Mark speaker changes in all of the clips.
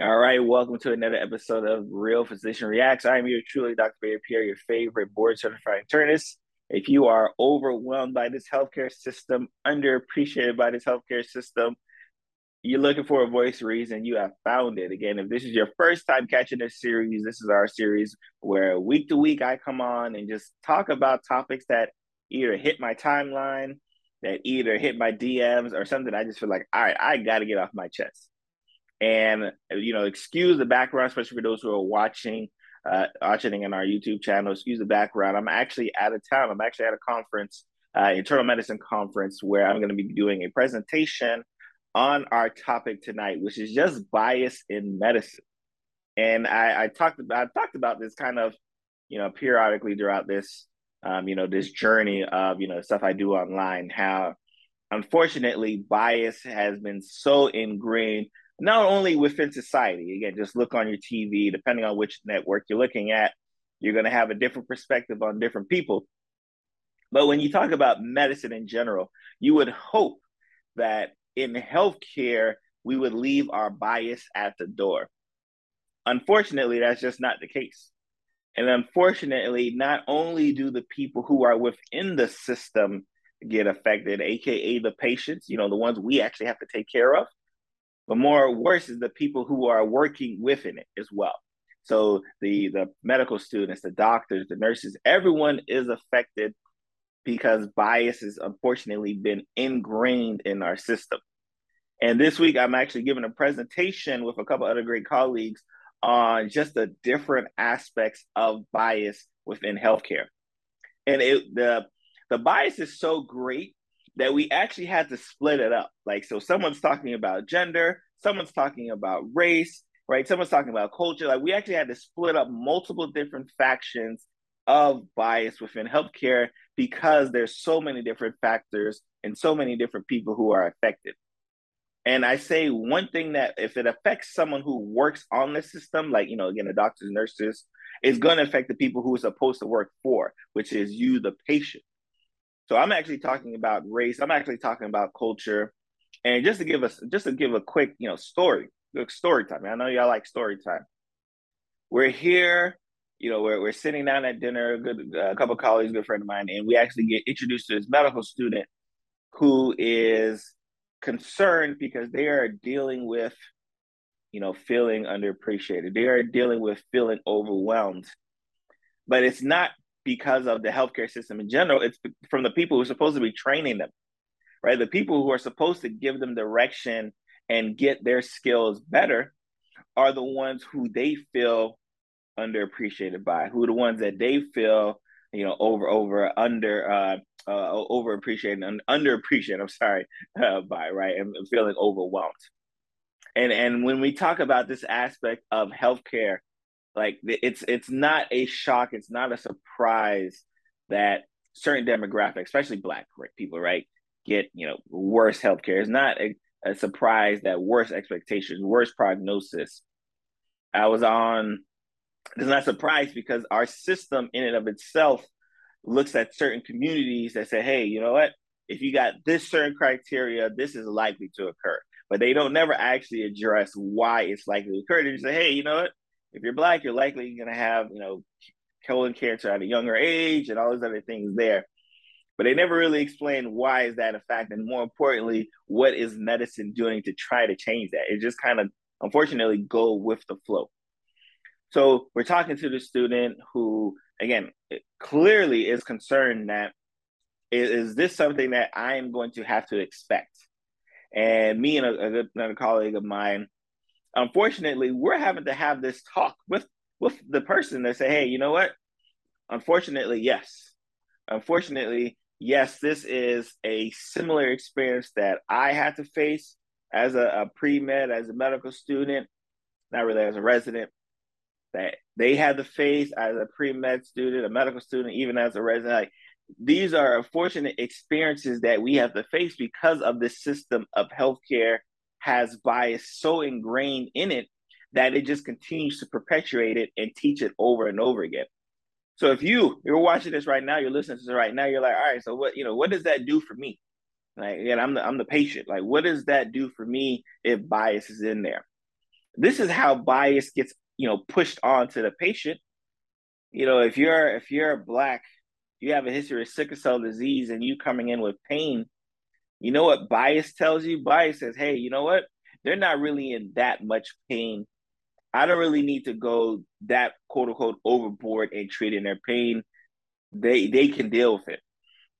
Speaker 1: All right, welcome to another episode of Real Physician Reacts. I am your truly Dr. Barry Pierre, your favorite board certified internist. If you are overwhelmed by this healthcare system, underappreciated by this healthcare system, you're looking for a voice reason, you have found it. Again, if this is your first time catching this series, this is our series where week to week I come on and just talk about topics that either hit my timeline, that either hit my DMs, or something I just feel like, all right, I got to get off my chest. And you know, excuse the background, especially for those who are watching, uh, watching in our YouTube channel. Excuse the background. I'm actually out of town. I'm actually at a conference, uh, internal medicine conference, where I'm going to be doing a presentation on our topic tonight, which is just bias in medicine. And I, I talked about I talked about this kind of, you know, periodically throughout this, um, you know, this journey of you know stuff I do online. How unfortunately bias has been so ingrained not only within society, again, just look on your TV, depending on which network you're looking at, you're going to have a different perspective on different people. But when you talk about medicine in general, you would hope that in healthcare, we would leave our bias at the door. Unfortunately, that's just not the case. And unfortunately, not only do the people who are within the system get affected, aka the patients, you know, the ones we actually have to take care of, but more worse is the people who are working within it as well. So the the medical students, the doctors, the nurses, everyone is affected because bias has unfortunately been ingrained in our system. And this week, I'm actually giving a presentation with a couple other great colleagues on just the different aspects of bias within healthcare. And it, the the bias is so great that we actually had to split it up. Like, so someone's talking about gender, someone's talking about race, right? Someone's talking about culture. Like, we actually had to split up multiple different factions of bias within healthcare because there's so many different factors and so many different people who are affected. And I say one thing that if it affects someone who works on the system, like, you know, again, the doctors, nurses, it's going to affect the people who are supposed to work for, which is you, the patient. So I'm actually talking about race. I'm actually talking about culture. And just to give us, just to give a quick, you know, story, good story time. I know y'all like story time. We're here you know, we're, we're sitting down at dinner, a, good, a couple of colleagues, good friend of mine, and we actually get introduced to this medical student who is concerned because they are dealing with, you know, feeling underappreciated. They are dealing with feeling overwhelmed. But it's not because of the healthcare system in general, it's from the people who are supposed to be training them, right? The people who are supposed to give them direction and get their skills better are the ones who they feel underappreciated by, who are the ones that they feel, you know, over, over, under, uh, uh, overappreciated and underappreciated. I'm sorry, uh, by right, and feeling overwhelmed. And and when we talk about this aspect of healthcare, like it's it's not a shock, it's not a surprise that certain demographics, especially Black people, right, get you know worse healthcare. It's not a, a surprise that worse expectations, worse prognosis. I was on it's not a surprise because our system in and of itself looks at certain communities that say, hey, you know what? If you got this certain criteria, this is likely to occur. But they don't never actually address why it's likely to occur. They just say, hey, you know what? If you're black, you're likely going to have, you know, colon cancer at a younger age and all those other things there. But they never really explain why is that a fact, and more importantly, what is medicine doing to try to change that? It just kind of, unfortunately, go with the flow. So we're talking to the student who, again, clearly is concerned that is, is this something that I am going to have to expect? And me and a, another colleague of mine, unfortunately, we're having to have this talk with with the person that say, hey, you know what? Unfortunately, yes. Unfortunately, yes, this is a similar experience that I had to face as a, a pre med, as a medical student, not really as a resident that they had to face as a pre-med student, a medical student, even as a resident. Like, these are unfortunate experiences that we have to face because of the system of healthcare has bias so ingrained in it that it just continues to perpetuate it and teach it over and over again. So if you you're watching this right now, you're listening to this right now, you're like, all right, so what you know, what does that do for me? Like, again, I'm the I'm the patient. Like, what does that do for me if bias is in there? this is how bias gets you know pushed onto the patient you know if you're if you're black you have a history of sickle cell disease and you coming in with pain you know what bias tells you? Bias says hey you know what? They're not really in that much pain. I don't really need to go that quote unquote overboard and treating their pain. They they can deal with it.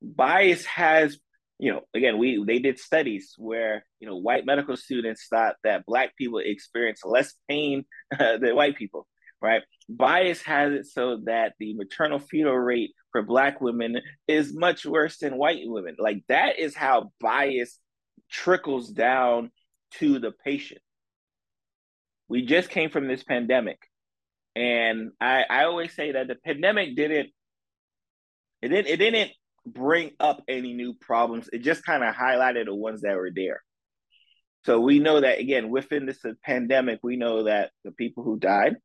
Speaker 1: Bias has you know, again, we they did studies where you know white medical students thought that black people experience less pain than white people, right? Bias has it so that the maternal fetal rate for black women is much worse than white women. Like that is how bias trickles down to the patient. We just came from this pandemic, and I I always say that the pandemic didn't it didn't it didn't bring up any new problems. It just kind of highlighted the ones that were there. So we know that again within this uh, pandemic, we know that the people who died,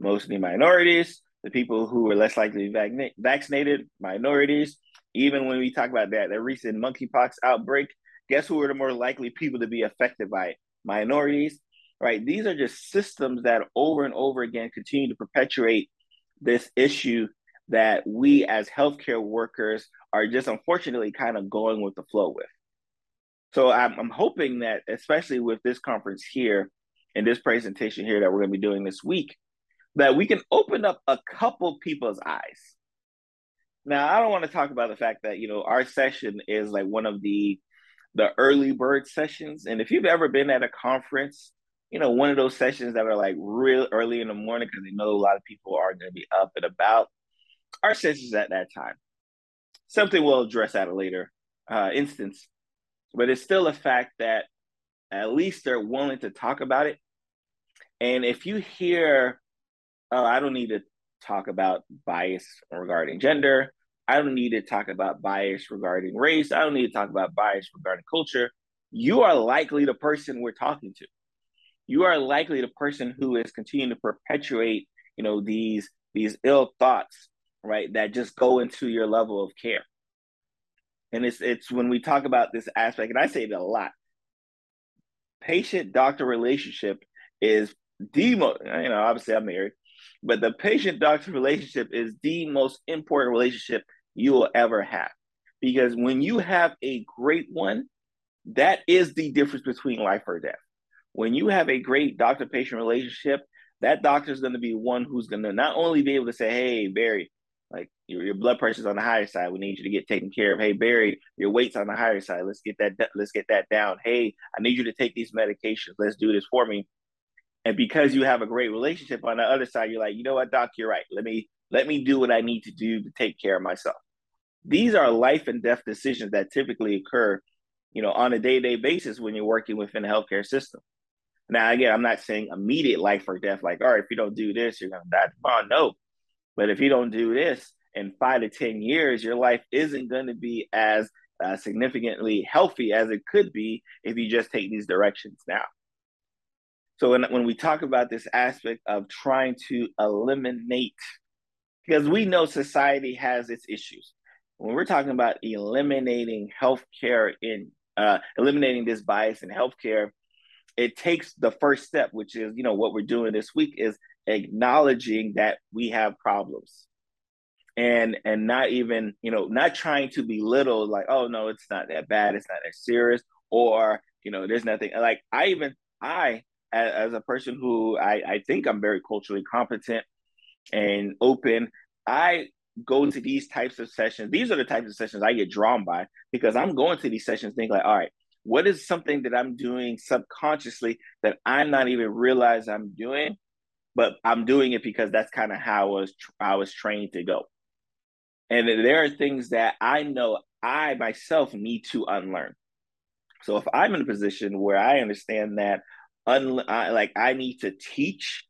Speaker 1: mostly minorities, the people who were less likely to be vaccinated, minorities. Even when we talk about that, the recent monkeypox outbreak, guess who were the more likely people to be affected by it? Minorities, right? These are just systems that over and over again continue to perpetuate this issue that we as healthcare workers are just unfortunately kind of going with the flow with. So I'm, I'm hoping that, especially with this conference here and this presentation here that we're going to be doing this week, that we can open up a couple people's eyes. Now, I don't want to talk about the fact that you know our session is like one of the the early bird sessions, and if you've ever been at a conference, you know one of those sessions that are like real early in the morning because they know a lot of people are going to be up and about our sessions at that time. Something we'll address at a later uh, instance, but it's still a fact that at least they're willing to talk about it. And if you hear, oh, I don't need to talk about bias regarding gender, I don't need to talk about bias regarding race, I don't need to talk about bias regarding culture, you are likely the person we're talking to. You are likely the person who is continuing to perpetuate, you know, these these ill thoughts right? That just go into your level of care. And it's it's when we talk about this aspect, and I say it a lot. Patient doctor relationship is the most, you know, obviously I'm married, but the patient doctor relationship is the most important relationship you will ever have. Because when you have a great one, that is the difference between life or death. When you have a great doctor patient relationship, that doctor is going to be one who's going to not only be able to say, Hey, Barry, like your, your blood pressure's on the higher side. We need you to get taken care of. Hey Barry, your weight's on the higher side. Let's get that let's get that down. Hey, I need you to take these medications. Let's do this for me. And because you have a great relationship on the other side, you're like, you know what, doc, you're right. Let me let me do what I need to do to take care of myself. These are life and death decisions that typically occur, you know, on a day-to-day basis when you're working within the healthcare system. Now, again, I'm not saying immediate life or death, like, all right, if you don't do this, you're gonna die tomorrow. No, but if you don't do this in five to 10 years, your life isn't going to be as uh, significantly healthy as it could be if you just take these directions now. So when, when we talk about this aspect of trying to eliminate, because we know society has its issues. When we're talking about eliminating healthcare in uh, eliminating this bias in healthcare, it takes the first step, which is you know what we're doing this week is acknowledging that we have problems and and not even you know not trying to belittle like oh no it's not that bad it's not that serious or you know there's nothing like i even i as, as a person who I, I think i'm very culturally competent and open i go to these types of sessions these are the types of sessions i get drawn by because i'm going to these sessions thinking like all right what is something that i'm doing subconsciously that i'm not even realize i'm doing but I'm doing it because that's kind of how I was I was trained to go. And there are things that I know I myself need to unlearn. So if I'm in a position where I understand that, un- I, like I need to teach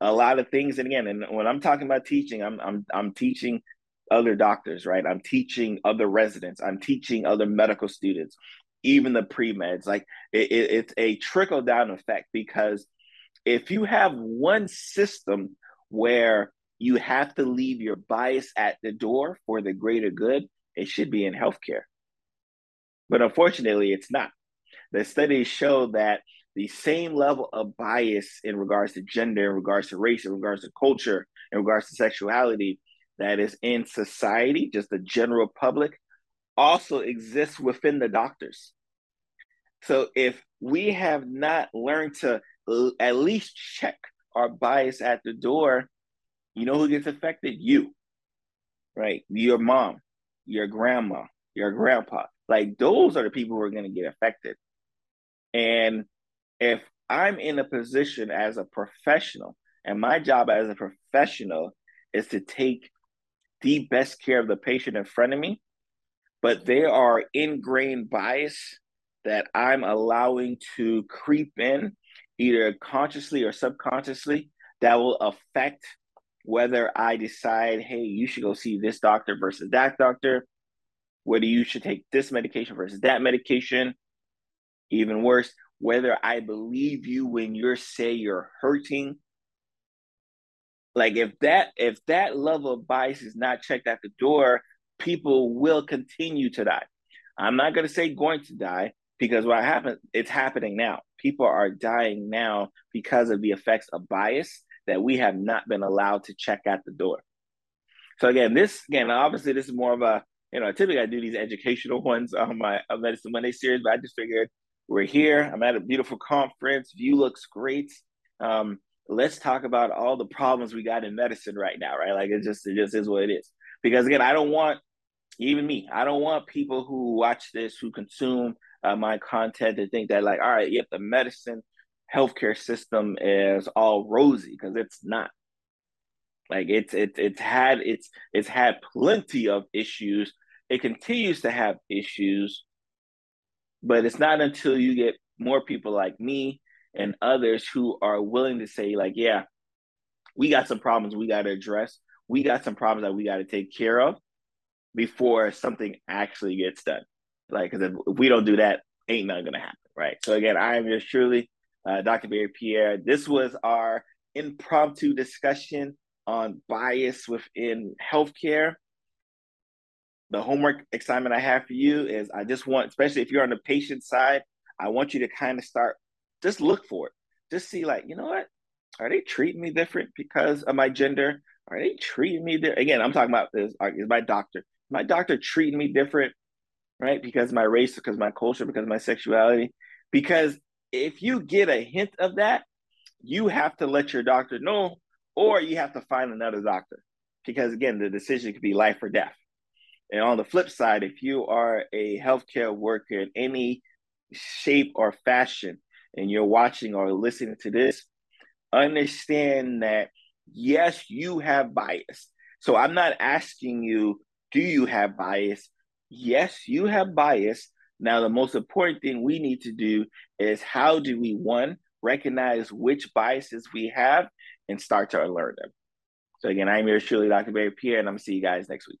Speaker 1: a lot of things, and again, and when I'm talking about teaching, I'm I'm I'm teaching other doctors, right? I'm teaching other residents. I'm teaching other medical students, even the pre meds. Like it, it, it's a trickle down effect because if you have one system where you have to leave your bias at the door for the greater good, it should be in healthcare. But unfortunately, it's not. The studies show that the same level of bias in regards to gender, in regards to race, in regards to culture, in regards to sexuality that is in society, just the general public, also exists within the doctors. So if we have not learned to at least check our bias at the door, you know who gets affected? You, right? Your mom, your grandma, your grandpa. Like those are the people who are going to get affected. And if I'm in a position as a professional, and my job as a professional is to take the best care of the patient in front of me, but there are ingrained bias that I'm allowing to creep in, either consciously or subconsciously, that will affect whether I decide, hey, you should go see this doctor versus that doctor, whether you should take this medication versus that medication. Even worse, whether I believe you when you're say you're hurting. Like if that if that level of bias is not checked at the door, people will continue to die. I'm not gonna say going to die because what happened, it's happening now. People are dying now because of the effects of bias that we have not been allowed to check at the door. So again, this again, obviously this is more of a you know, typically I do these educational ones on my uh, Medicine Monday series, but I just figured we're here. I'm at a beautiful conference. View looks great. Um, let's talk about all the problems we got in medicine right now, right? Like it just it just is what it is. Because again, I don't want even me. I don't want people who watch this who consume uh, my content to think that like, all right, yep, the medicine healthcare system is all rosy because it's not. Like it's it's it's had it's it's had plenty of issues. It continues to have issues, but it's not until you get more people like me and others who are willing to say, like, yeah, we got some problems we got to address. We got some problems that we got to take care of before something actually gets done. Like, because if, we don't do that, ain't nothing gonna happen, right? So again, I am yours truly, uh, Dr. Barry Pierre. This was our impromptu discussion on bias within healthcare the homework assignment I have for you is I just want, especially if you're on the patient side, I want you to kind of start, just look for it. Just see, like, you know what? Are they treating me different because of my gender? Are they treating me different? Again, I'm talking about this. Is my doctor? My doctor treating me different, right? Because my race, because my culture, because my sexuality. Because if you get a hint of that, you have to let your doctor know, or you have to find another doctor. Because again, the decision could be life or death. And on the flip side, if you are a healthcare worker in any shape or fashion, and you're watching or listening to this, understand that yes, you have bias. So I'm not asking you, do you have bias? Yes, you have bias. Now, the most important thing we need to do is how do we, one, recognize which biases we have and start to unlearn them. So, again, I'm your truly Dr. Barry Pierre, and I'm going to see you guys next week.